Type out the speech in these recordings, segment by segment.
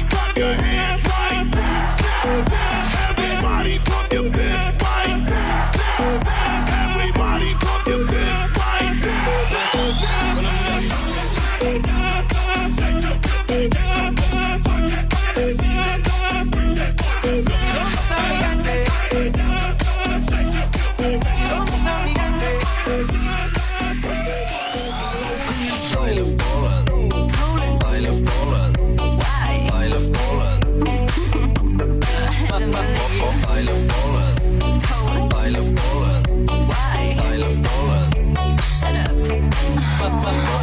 money. Bye.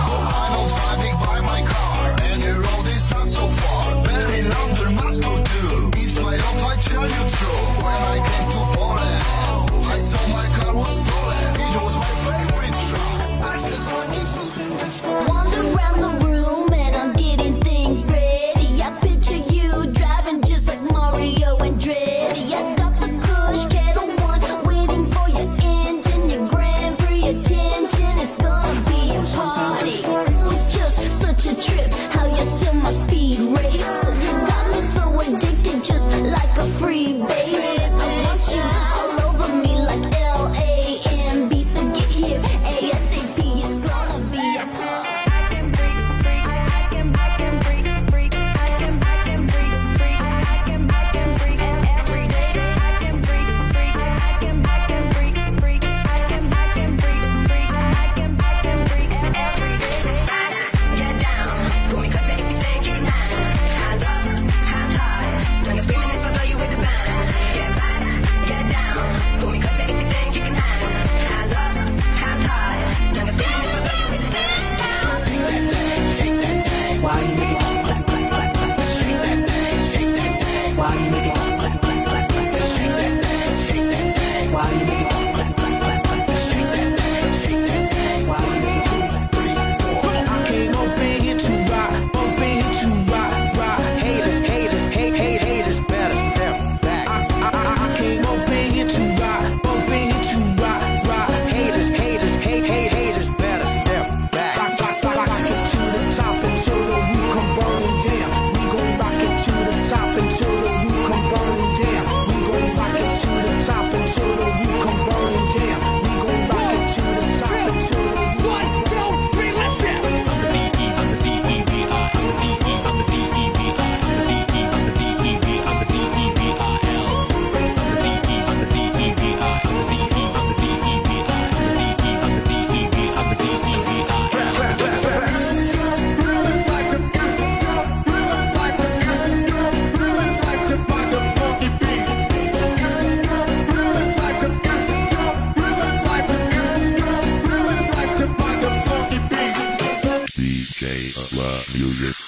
Why you make it clap, clap, clap, clap? Shake that thing, shake that thing. Why you make J. Uh, Love Music.